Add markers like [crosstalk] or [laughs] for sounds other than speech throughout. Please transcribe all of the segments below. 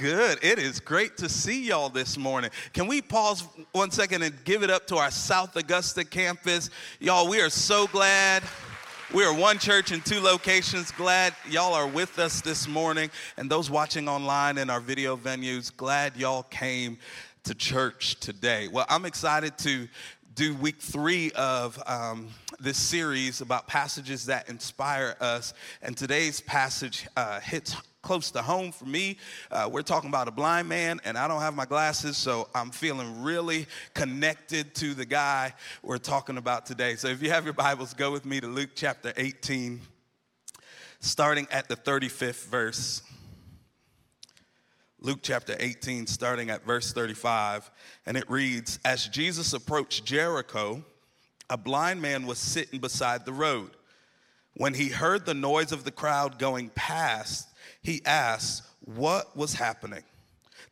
Good. It is great to see y'all this morning. Can we pause one second and give it up to our South Augusta campus? Y'all, we are so glad. We are one church in two locations. Glad y'all are with us this morning. And those watching online in our video venues, glad y'all came to church today. Well, I'm excited to do week three of um, this series about passages that inspire us. And today's passage uh, hits close to home for me. Uh, we're talking about a blind man, and I don't have my glasses, so I'm feeling really connected to the guy we're talking about today. So if you have your Bibles, go with me to Luke chapter 18, starting at the 35th verse. Luke chapter 18, starting at verse 35, and it reads As Jesus approached Jericho, a blind man was sitting beside the road. When he heard the noise of the crowd going past, he asked what was happening.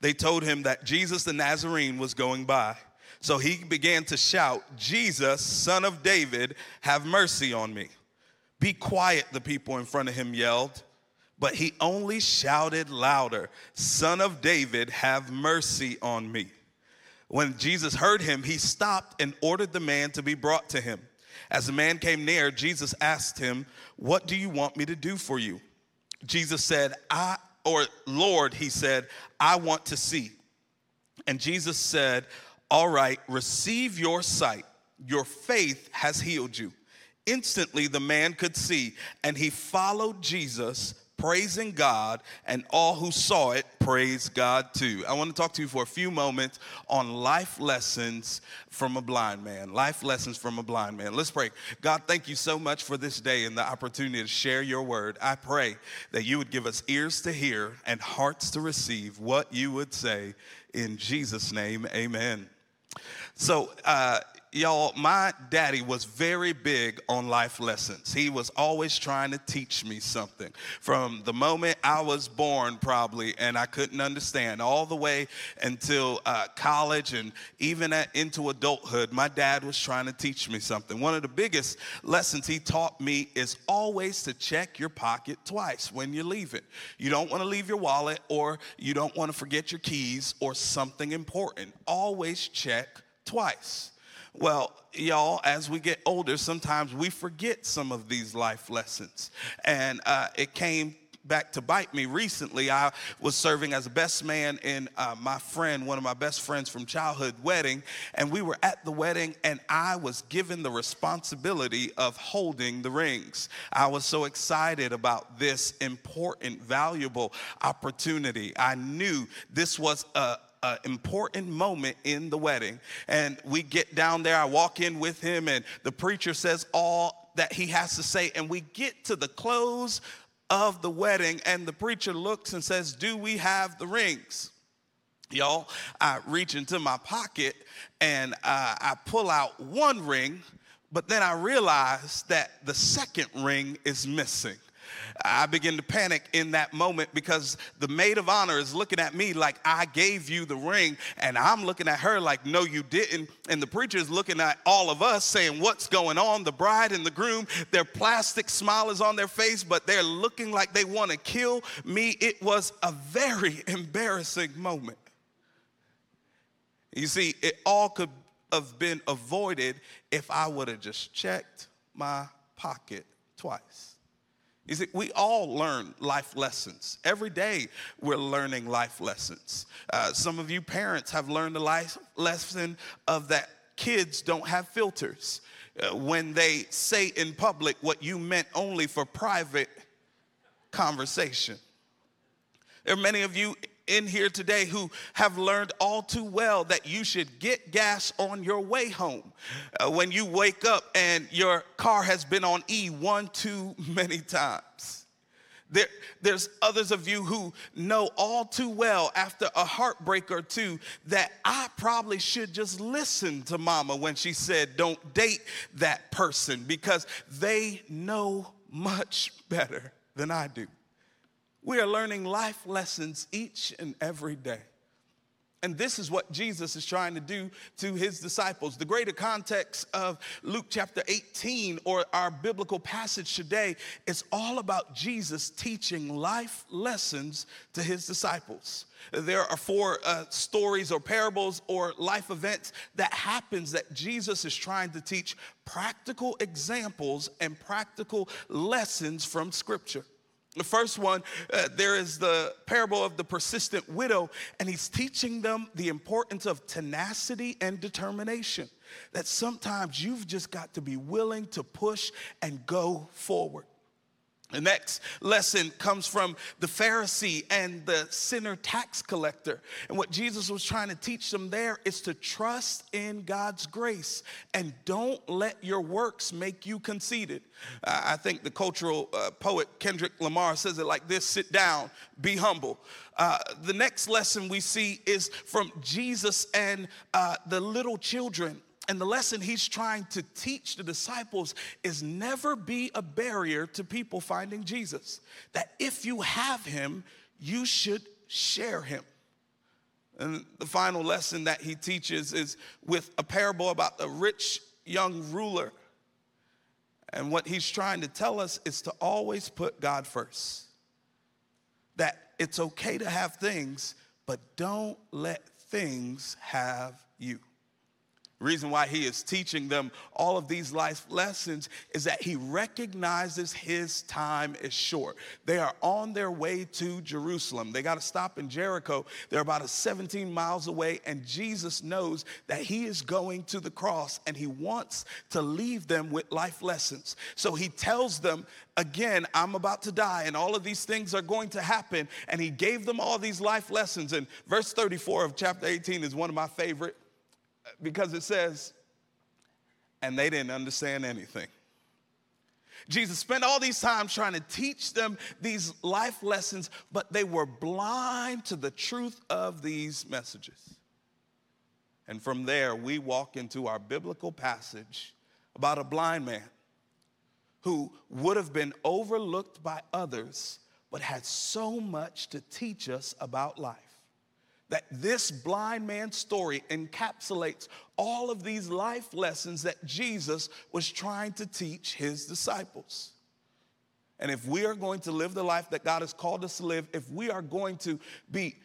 They told him that Jesus the Nazarene was going by. So he began to shout, Jesus, son of David, have mercy on me. Be quiet, the people in front of him yelled. But he only shouted louder, Son of David, have mercy on me. When Jesus heard him, he stopped and ordered the man to be brought to him. As the man came near, Jesus asked him, What do you want me to do for you? Jesus said, I, or Lord, he said, I want to see. And Jesus said, All right, receive your sight. Your faith has healed you. Instantly, the man could see, and he followed Jesus praising God, and all who saw it praised God too. I want to talk to you for a few moments on life lessons from a blind man. Life lessons from a blind man. Let's pray. God, thank you so much for this day and the opportunity to share your word. I pray that you would give us ears to hear and hearts to receive what you would say. In Jesus' name, amen. So, uh, y'all, my daddy was very big on life lessons. He was always trying to teach me something from the moment I was born, probably, and I couldn't understand, all the way until uh, college and even at, into adulthood. My dad was trying to teach me something. One of the biggest lessons he taught me is always to check your pocket twice when you leave it. You don't want to leave your wallet or you don't want to forget your keys or something important. Always check twice. Well, y'all, as we get older, sometimes we forget some of these life lessons. And uh, it came back to bite me recently. I was serving as best man in uh, my friend, one of my best friends from childhood wedding, and we were at the wedding, and I was given the responsibility of holding the rings. I was so excited about this important, valuable opportunity. I knew this was a, an important moment in the wedding. And we get down there, I walk in with him, and the preacher says all that he has to say. And we get to the close of the wedding, and the preacher looks and says, Do we have the rings? Y'all, I reach into my pocket and uh, I pull out one ring, but then I realize that the second ring is missing. I begin to panic in that moment because the maid of honor is looking at me like I gave you the ring, and I'm looking at her like, no, you didn't. And the preacher is looking at all of us saying, what's going on? The bride and the groom, their plastic smile is on their face, but they're looking like they want to kill me. It was a very [laughs] embarrassing moment. You see, it all could have been avoided if I would have just checked my pocket twice. You see, we all learn life lessons. Every day we're learning life lessons. Uh, some of you parents have learned the life lesson of that kids don't have filters. Uh, when they say in public what you meant only for private conversation. There are many of you in here today who have learned all too well that you should get gas on your way home. Uh, when you wake up and your car has been on E one too [laughs] many times. There, there's others of you who know all too well after a heartbreak or two that I probably should just listen to mama when she said, Don't date that person because they know much better than I do. We are learning life lessons each and every day. And this is what Jesus is trying to do to his disciples. The greater context of Luke chapter 18 or our biblical passage today is all about Jesus teaching life lessons to his disciples. There are four uh, stories or parables or life events that happens that Jesus is trying to teach practical examples and practical lessons from scripture. The first one, uh, there is the parable of the persistent widow, and he's teaching them the importance of tenacity and determination. That sometimes you've just got to be willing to push and go forward. The next lesson comes from the Pharisee and the sinner tax collector. And what Jesus was trying to teach them there is to trust in God's grace and don't let your works make you conceited. I think the cultural uh, poet Kendrick Lamar says it like this sit down, be humble. Uh, the next lesson we see is from Jesus and uh, the little children and the lesson he's trying to teach the disciples is never be a barrier to people finding Jesus. That if you have him, you should share him. And the final lesson that he teaches is with a parable about the rich young ruler. And what he's trying to tell us is to always put God first. That it's okay to have things, but don't let things have you. Reason why he is teaching them all of these life lessons is that he recognizes his time is short. They are on their way to Jerusalem. They got to stop in Jericho. They're about 17 miles away, and Jesus knows that he is going to the cross and he wants to leave them with life lessons. So he tells them, Again, I'm about to die, and all of these things are going to happen. And he gave them all these life lessons. And verse 34 of chapter 18 is one of my favorite because it says, and they didn't understand anything. Jesus spent all these times trying to teach them these life lessons, but they were blind to the truth of these messages. And from there, we walk into our biblical passage about a blind man who would have been overlooked by others, but had so much to teach us about life that this blind man's story encapsulates all of these life lessons that Jesus was trying to teach his disciples. And if we are going to live the life that God has called us to live, if we are going to be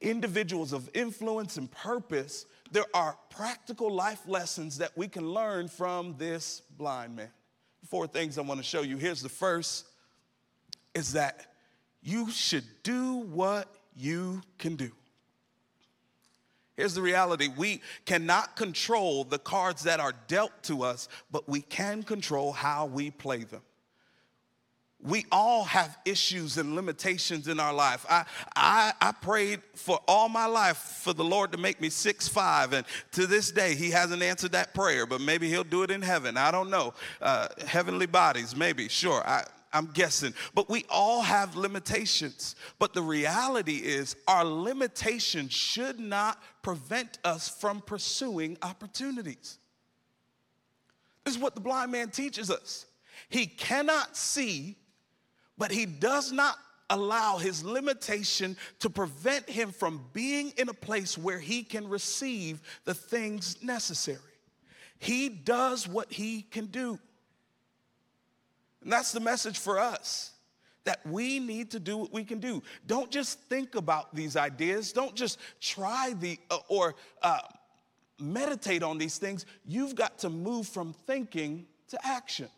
individuals of influence and purpose, there are practical life lessons that we can learn from this blind man. Four things I want to show you. Here's the first is that you should do what you can do. Here's the reality we cannot control the cards that are dealt to us, but we can control how we play them. We all have issues and limitations in our life. I, I, I prayed for all my life for the Lord to make me six five, and to this day, He hasn't answered that prayer, but maybe He'll do it in heaven. I don't know. Uh, heavenly bodies, maybe, sure. I, I'm guessing. But we all have limitations. But the reality is, our limitations should not prevent us from pursuing opportunities. This is what the blind man teaches us. He cannot see, but he does not allow his limitation to prevent him from being in a place where he can receive the things necessary. He does what he can do. And that's the message for us that we need to do what we can do. Don't just think about these ideas, don't just try the uh, or uh, meditate on these things. You've got to move from thinking to action.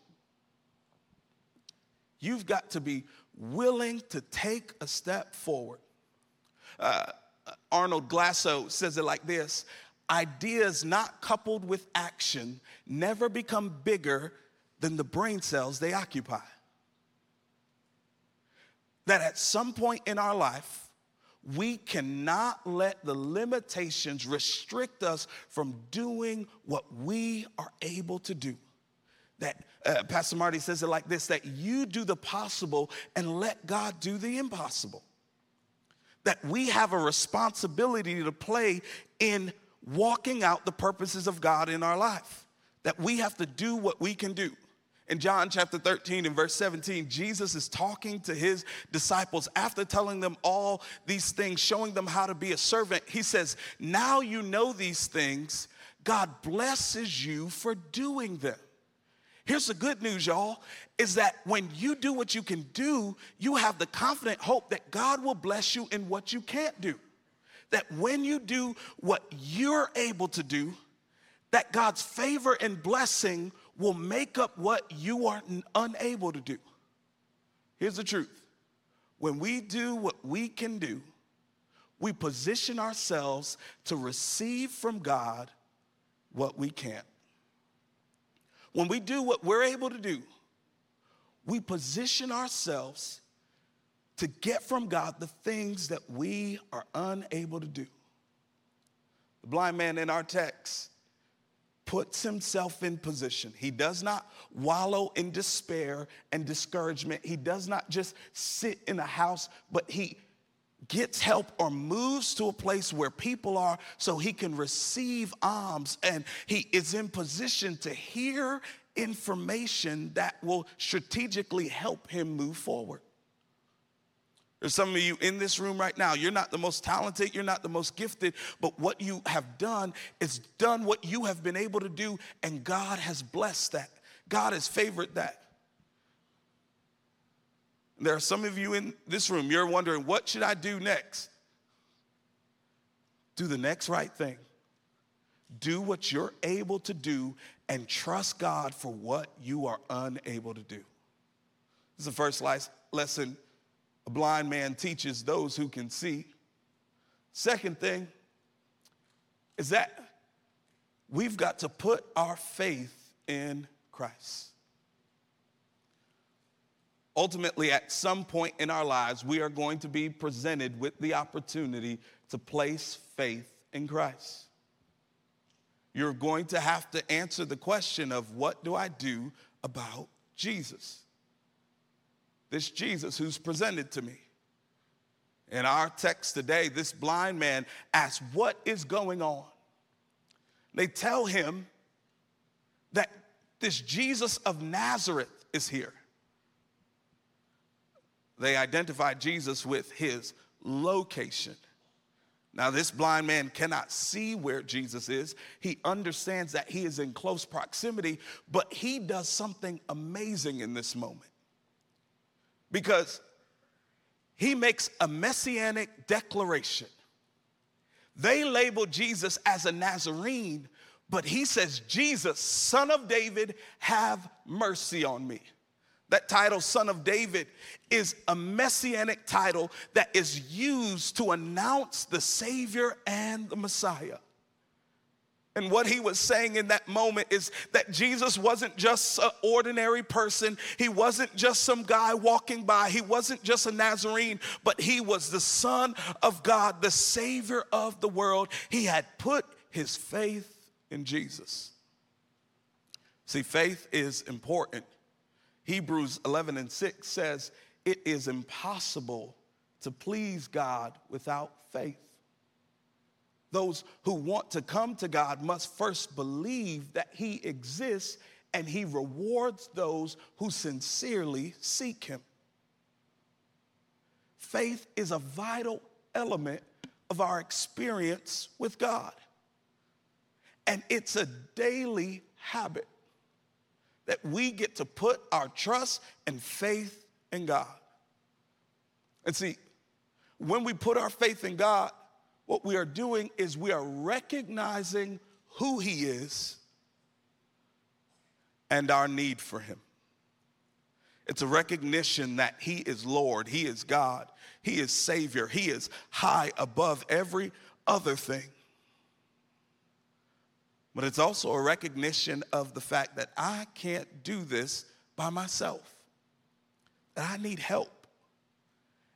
You've got to be willing to take a step forward. Uh, Arnold Glasow says it like this Ideas not coupled with action never become bigger than the brain cells they occupy. That at some point in our life, we cannot let the limitations restrict us from doing what we are able to do. That uh, Pastor Marty says it like this that you do the possible and let God do the impossible. That we have a responsibility to play in walking out the purposes of God in our life. That we have to do what we can do. In John chapter 13 and verse 17, Jesus is talking to his disciples after telling them all these things, showing them how to be a servant. He says, Now you know these things. God blesses you for doing them. Here's the good news, y'all, is that when you do what you can do, you have the confident hope that God will bless you in what you can't do. That when you do what you're able to do, that God's favor and blessing will make up what you are unable to do. Here's the truth when we do what we can do, we position ourselves to receive from God what we can't. When we do what we're able to do, we position ourselves to get from God the things that we are unable to do. The blind man in our text puts himself in position. He does not wallow in despair and discouragement. He does not just sit in a house, but he gets help or moves to a place where people are so he can receive alms and he is in position to hear information that will strategically help him move forward. There's some of you in this room right now. You're not the most talented, you're not the most gifted, but what you have done is done what you have been able to do, and God has blessed that. God has favored that. There are some of you in this room, you're wondering, what should I do next? Do the next right thing. Do what you're able to do and trust God for what you are unable to do. This is the first lesson a blind man teaches those who can see. Second thing is that we've got to put our faith in Christ. Ultimately, at some point in our lives, we are going to be presented with the opportunity to place faith in Christ. You're going to have to answer the question of what do I do about Jesus? This Jesus who's presented to me. In our text today, this blind man asks, What is going on? They tell him that this Jesus of Nazareth is here. They identify Jesus with his location. Now, this blind man cannot see where Jesus is. He understands that he is in close proximity, but he does something amazing in this moment because he makes a messianic declaration. They label Jesus as a Nazarene, but he says, Jesus, son of David, have mercy on me. That title, Son of David, is a messianic title that is used to announce the Savior and the Messiah. And what he was saying in that moment is that Jesus wasn't just an ordinary person. He wasn't just some guy walking by. He wasn't just a Nazarene, but he was the Son of God, the Savior of the world. He had put his faith in Jesus. See, faith is important. Hebrews 11 and 6 says, It is impossible to please God without faith. Those who want to come to God must first believe that He exists and He rewards those who sincerely seek Him. Faith is a vital element of our experience with God. And it's a daily habit that we get to put our trust and faith in God. And see, when we put our faith in God, what we are doing is we are recognizing who He is and our need for Him. It's a recognition that He is Lord, He is God, He is Savior, He is high above every other thing. But it's also a recognition of the fact that I can't do this by myself, that I need help,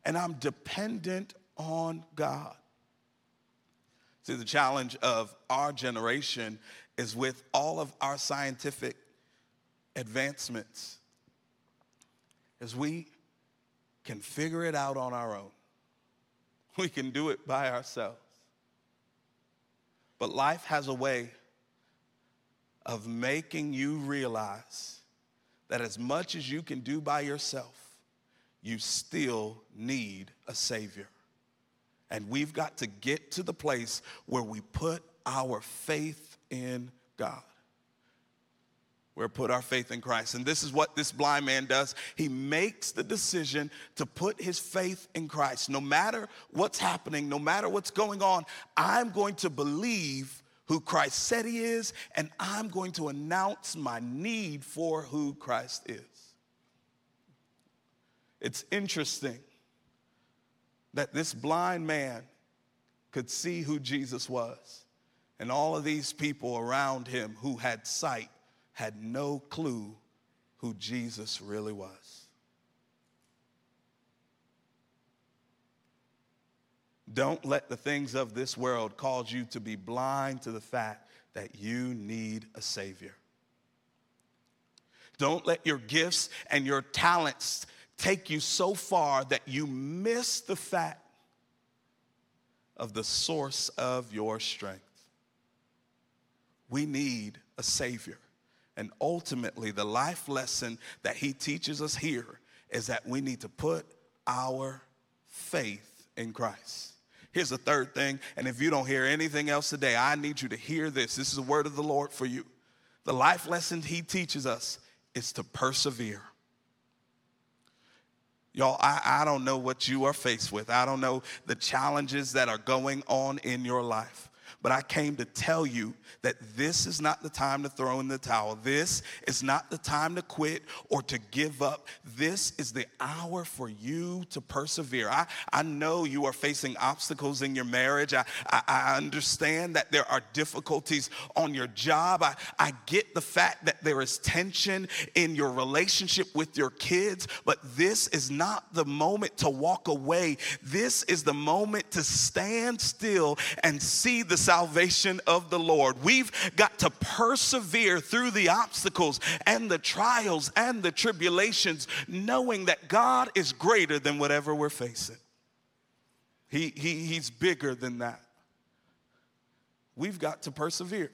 and I'm dependent on God. See, the challenge of our generation is with all of our scientific advancements is we can figure it out on our own. [laughs] We can do it by ourselves. But life has a way of making you realize that as much as you can do by yourself, you still need a Savior. And we've got to get to the place where we put our faith in God. We're put our faith in Christ. And this is what this blind man does. He makes the decision to put his faith in Christ. No matter what's happening, no matter what's going on, I'm going to believe who Christ said he is, and I'm going to announce my need for who Christ is. It's interesting that this blind man could see who Jesus was, and all of these people around him who had sight had no clue who Jesus really was. Don't let the things of this world cause you to be blind to the fact that you need a Savior. Don't let your gifts and your talents take you so far that you miss the fact of the source of your strength. We need a Savior. And ultimately, the life lesson that he teaches us here is that we need to put our faith in Christ. Here's the third thing, and if you don't hear anything else today, I need you to hear this. This is the word of the Lord for you. The life lesson he teaches us is to persevere. Y'all, I, I don't know what you are faced with. I don't know the challenges that are going on in your life. But I came to tell you that this is not the time to throw in the towel. This is not the time to quit or to give up. This is the hour for you to persevere. I, I know you are facing obstacles in your marriage. I, I, I understand that there are difficulties on your job. I, I get the fact that there is tension in your relationship with your kids, but this is not the moment to walk away. This is the moment to stand still and see the salvation of the Lord. We've got to persevere through the obstacles and the trials and the tribulations, knowing that God is greater than whatever we're facing. He, he, he's bigger than that. We've got to persevere.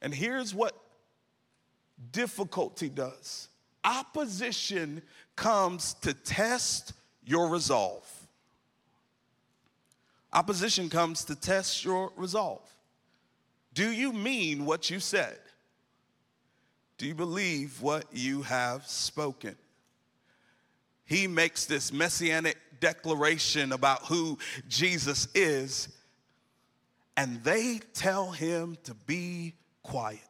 And here's what difficulty does opposition comes to test your resolve. Opposition comes to test your resolve. Do you mean what you said? Do you believe what you have spoken? He makes this messianic declaration about who Jesus is, and they tell him to be quiet.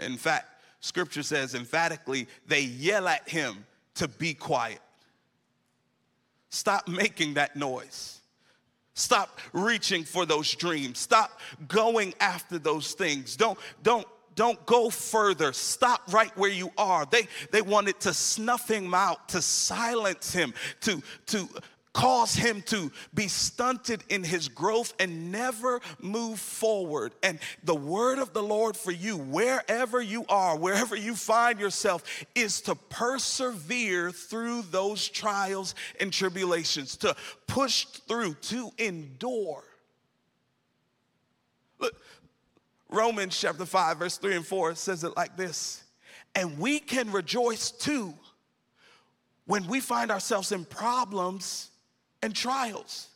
In fact, scripture says emphatically, they yell at him to be quiet. Stop making that noise. Stop reaching for those dreams. Stop going after those things. Don't, don't, don't go further. Stop right where you are. They, they wanted to snuff him out, to silence him, to, to cause him to be stunted in his growth and never move forward. And the word of the Lord for you, wherever you are, wherever you find yourself, is to persevere through those trials and tribulations, to push through, to endure. Look, Romans chapter 5, verse 3 and 4 says it like this And we can rejoice too when we find ourselves in problems and trials,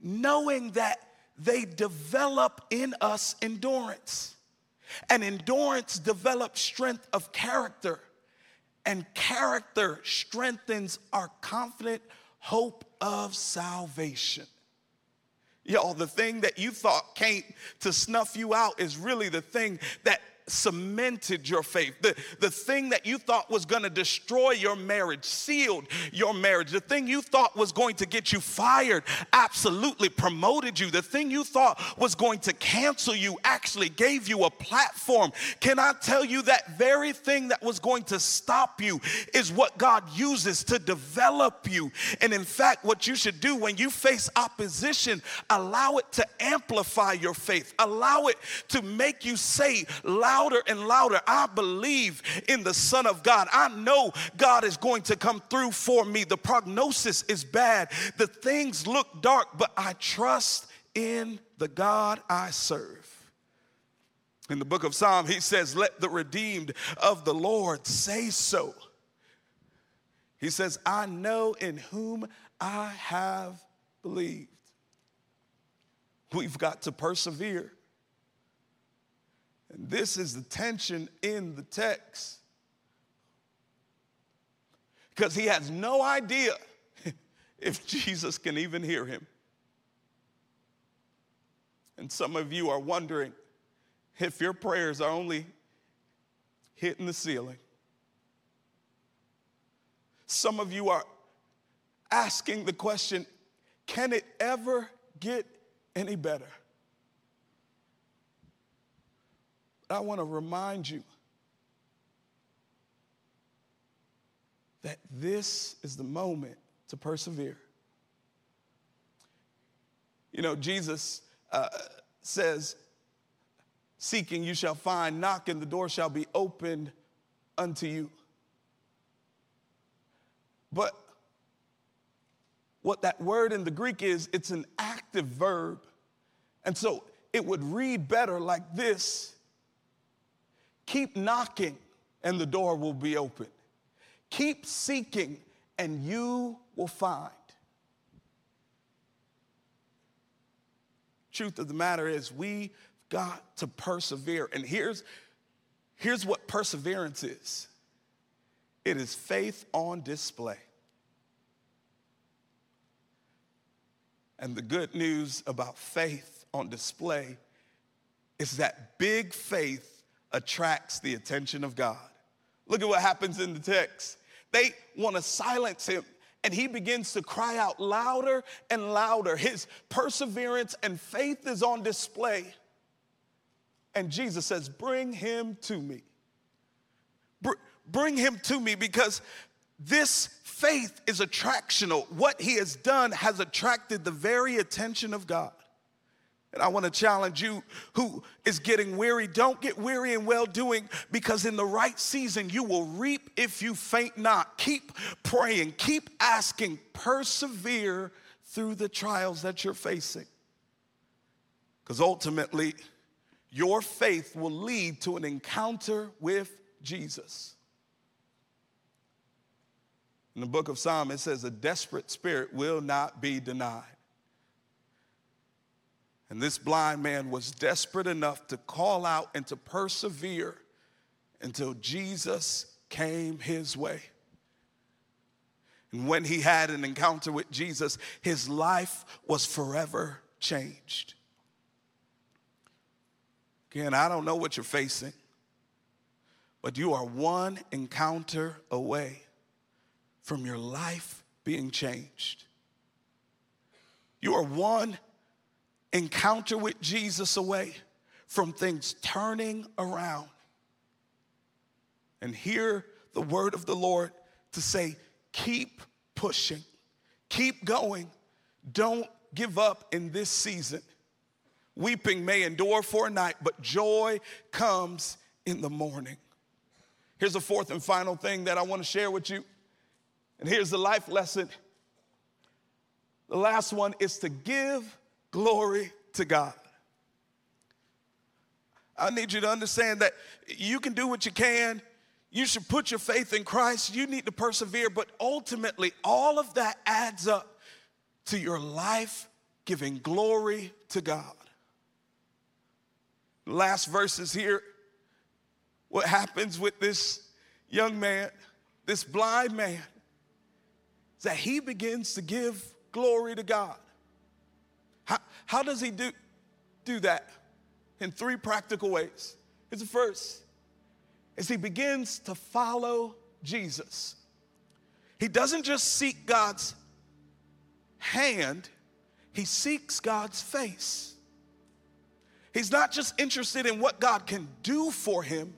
knowing that they develop in us endurance. And endurance develops strength of character, and character strengthens our confident hope of salvation. Y'all, the thing that you thought came to snuff you out is really the thing that cemented your faith, the, the thing that you thought was gonna destroy your marriage, sealed your marriage, the thing you thought was going to get you fired, absolutely promoted you, the thing you thought was going to cancel you, actually gave you a platform. Can I tell you that very thing that was going to stop you is what God uses to develop you? And in fact, what you should do when you face opposition, allow it to amplify your faith, allow it to make you say, louder and louder, I believe in the Son of God. I know God is going to come through for me. The prognosis is bad, the things look dark, but I trust in the God I serve. In the book of Psalm, he says, Let the redeemed of the Lord say so. He says, I know in whom I have believed. We've got to persevere. And this is the tension in the text. Because he has no idea [laughs] if Jesus can even hear him. And some of you are wondering if your prayers are only hitting the ceiling. Some of you are asking the question can it ever get any better? I want to remind you that this is the moment to persevere. You know, Jesus uh, says, Seeking you shall find, knocking the door shall be opened unto you. But what that word in the Greek is, it's an active verb. And so it would read better like this Keep knocking, and the door will be open. Keep seeking, and you will find. Truth of the matter is, we've got to persevere. And here's, here's what perseverance is it is faith on display. And the good news about faith on display is that big faith attracts the attention of God. Look at what happens in the text. They want to silence him, and he begins to cry out louder and louder. His perseverance and faith is on display. And Jesus says, Bring him to me. Br- bring him to me because this faith is attractional. What he has done has attracted the very attention of God. And I want to challenge you who is getting weary. Don't get weary in well doing because in the right season you will reap if you faint not. Keep praying, keep asking, persevere through the trials that you're facing. Because ultimately, your faith will lead to an encounter with Jesus. In the book of Psalm, it says, A desperate spirit will not be denied. And this blind man was desperate enough to call out and to persevere until Jesus came his way. And when he had an encounter with Jesus, his life was forever changed. Again, I don't know what you're facing, but you are one encounter away from your life being changed. You are one encounter with Jesus away from things turning around. And hear the word of the Lord to say, keep pushing, keep going, don't give up in this season. Weeping may endure for a night, but joy comes in the morning. Here's a fourth and final thing that I want to share with you. And here's the life lesson. The last one is to give glory to God. I need you to understand that you can do what you can. You should put your faith in Christ. You need to persevere, but ultimately, all of that adds up to your life giving glory to God. Last verses here. What happens with this young man, this blind man, is that he begins to give glory to God. How, how does he do, do that? In three practical ways. Here's the first is he begins to follow Jesus. He doesn't just seek God's hand, he seeks God's face. He's not just interested in what God can do for him,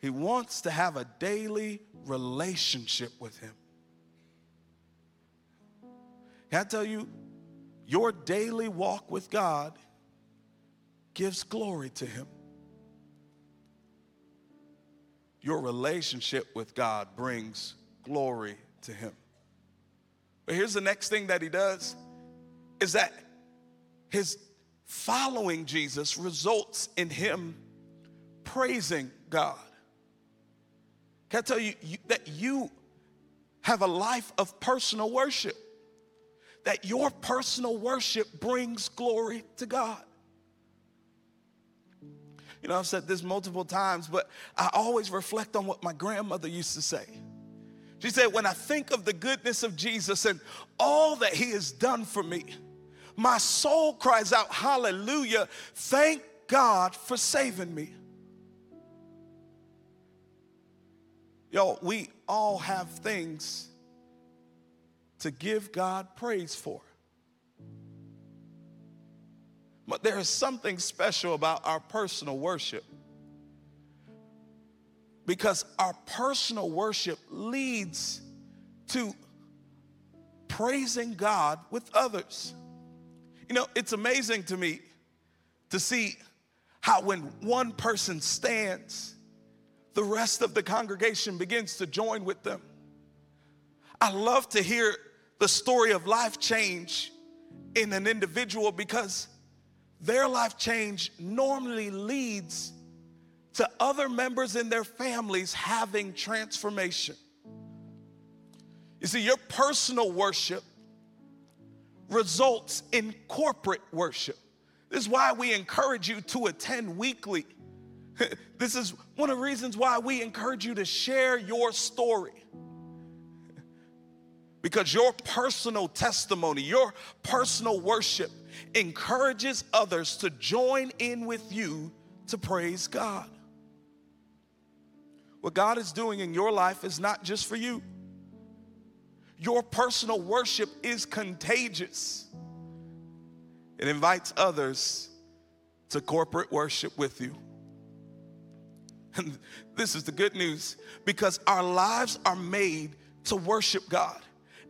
he wants to have a daily relationship with him. Can I tell you, your daily walk with God gives glory to him. Your relationship with God brings glory to him. But here's the next thing that he does is that his following Jesus results in him praising God. Can I tell you, you, that you have a life of personal worship? That your personal worship brings glory to God. You know, I've said this multiple times, but I always reflect on what my grandmother used to say. She said, When I think of the goodness of Jesus and all that he has done for me, my soul cries out, Hallelujah, thank God for saving me. Yo, we all have things to give God praise for. But there is something special about our personal worship because our personal worship leads to praising God with others. You know, it's amazing to me to see how when one person stands, the rest of the congregation begins to join with them. I love to hear the story of life change in an individual because their life change normally leads to other members in their families having transformation. You see, your personal worship results in corporate worship. This is why we encourage you to attend weekly. [laughs] this is one of the reasons why we encourage you to share your story. Because your personal testimony, your personal worship encourages others to join in with you to praise God. What God is doing in your life is not just for you. Your personal worship is contagious. It invites others to corporate worship with you. And [laughs] this is the good news because our lives are made to worship God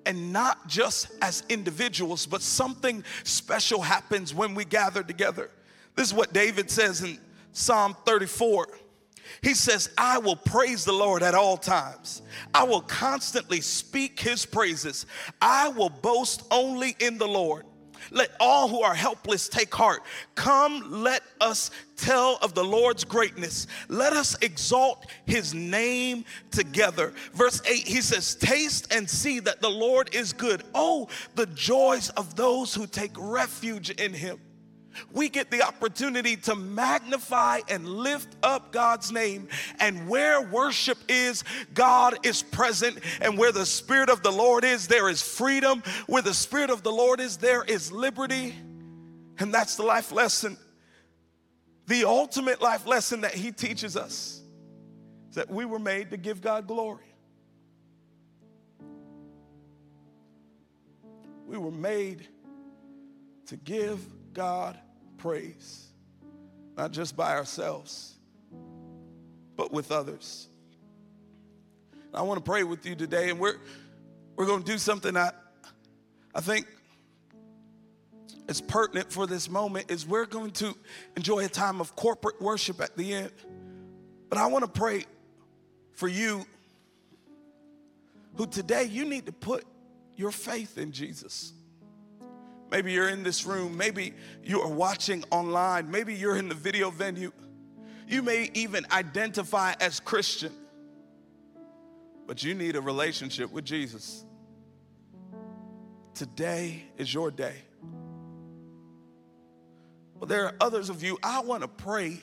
and not just as individuals, but something special happens when we gather together. This is what David says in Psalm 34. He says, I will praise the Lord at all times. I will constantly speak his praises. I will boast only in the Lord. Let all who are helpless take heart. Come, let us tell of the Lord's greatness. Let us exalt his name together. Verse 8, he says, Taste and see that the Lord is good. Oh, the joys of those who take refuge in him we get the opportunity to magnify and lift up God's name. And where worship is, God is present. And where the Spirit of the Lord is, there is freedom. Where the Spirit of the Lord is, there is liberty. And that's the life lesson. The ultimate life lesson that He teaches us is that we were made to give God glory. We were made to give God praise, not just by ourselves, but with others. I want to pray with you today, and we're we're going to do something I I think is pertinent for this moment. Is we're going to enjoy a time of corporate worship at the end, but I want to pray for you who today you need to put your faith in Jesus. Maybe you're in this room. Maybe you are watching online. Maybe you're in the video venue. You may even identify as Christian, but you need a relationship with Jesus. Today is your day. Well, there are others of you, I want to pray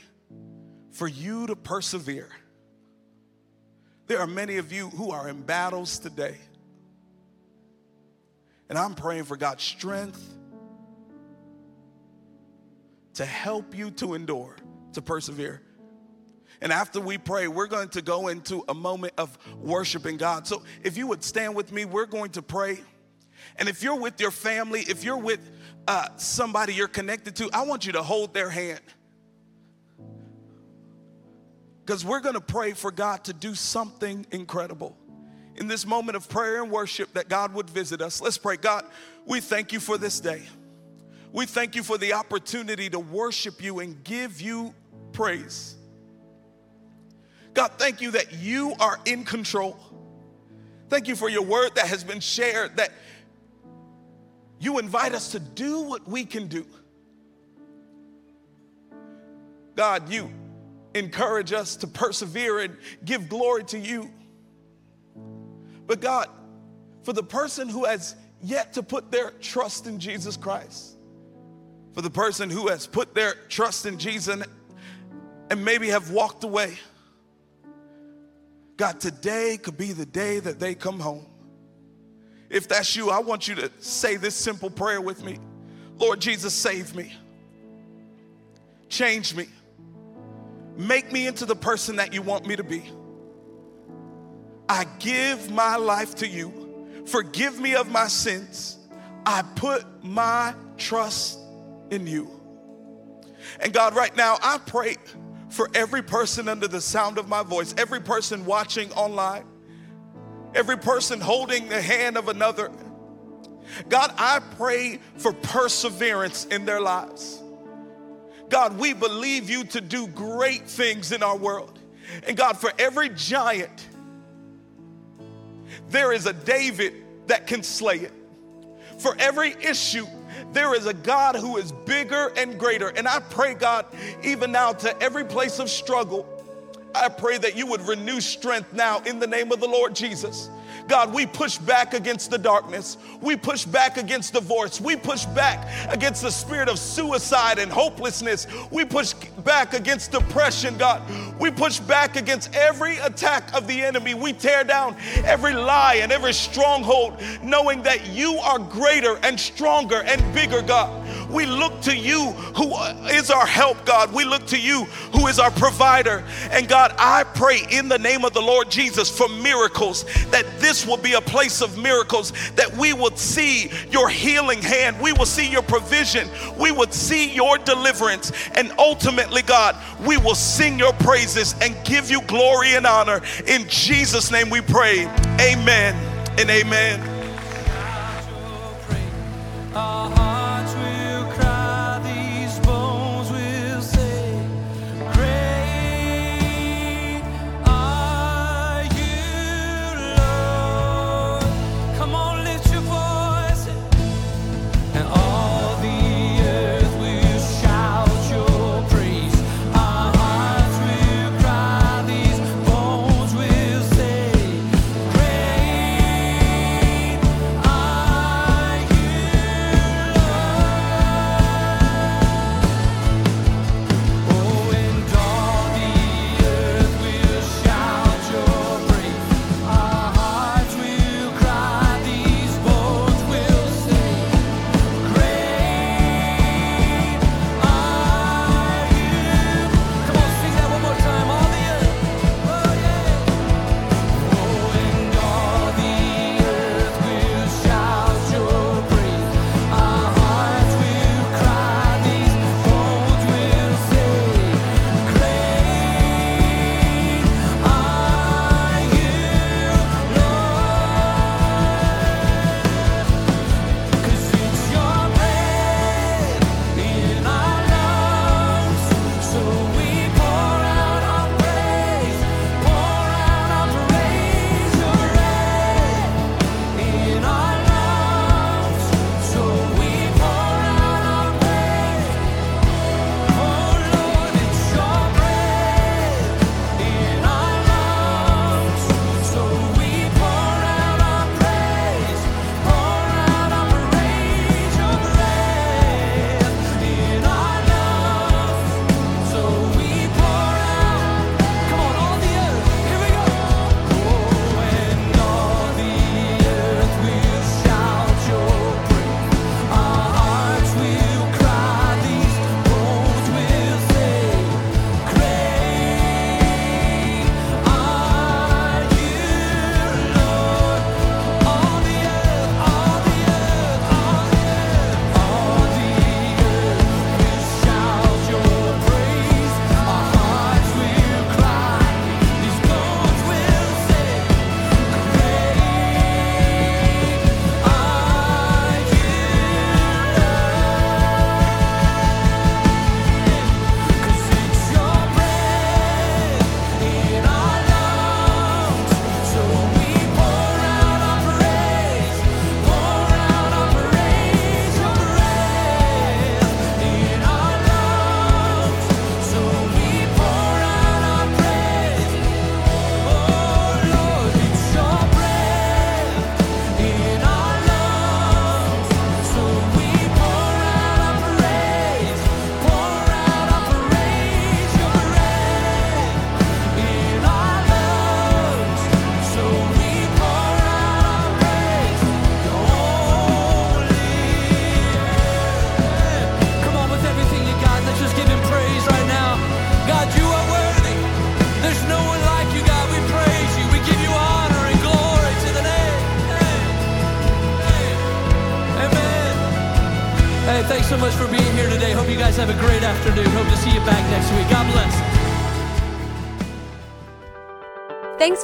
for you to persevere. There are many of you who are in battles today. And I'm praying for God's strength to help you to endure, to persevere. And after we pray, we're going to go into a moment of worshiping God. So if you would stand with me, we're going to pray. And if you're with your family, if you're with uh, somebody you're connected to, I want you to hold their hand. Because we're going to pray for God to do something incredible. In this moment of prayer and worship, that God would visit us. Let's pray. God, we thank you for this day. We thank you for the opportunity to worship you and give you praise. God, thank you that you are in control. Thank you for your word that has been shared, that you invite us to do what we can do. God, you encourage us to persevere and give glory to you. But God, for the person who has yet to put their trust in Jesus Christ, for the person who has put their trust in Jesus and maybe have walked away, God, today could be the day that they come home. If that's you, I want you to say this simple prayer with me Lord Jesus, save me, change me, make me into the person that you want me to be. I give my life to you. Forgive me of my sins. I put my trust in you. And God, right now, I pray for every person under the sound of my voice, every person watching online, every person holding the hand of another. God, I pray for perseverance in their lives. God, we believe you to do great things in our world. And God, for every giant, there is a David that can slay it. For every issue, there is a God who is bigger and greater. And I pray, God, even now to every place of struggle, I pray that you would renew strength now in the name of the Lord Jesus. God, we push back against the darkness. We push back against divorce. We push back against the spirit of suicide and hopelessness. We push back against depression, God. We push back against every attack of the enemy. We tear down every lie and every stronghold, knowing that you are greater and stronger and bigger, God. We look to you who is our help, God. We look to you who is our provider. And God, I pray in the name of the Lord Jesus for miracles, that this will be a place of miracles, that we will see your healing hand, we will see your provision, we will see your deliverance, and ultimately, God, we will sing your praises and give you glory and honor. In Jesus' name we pray. Amen and amen.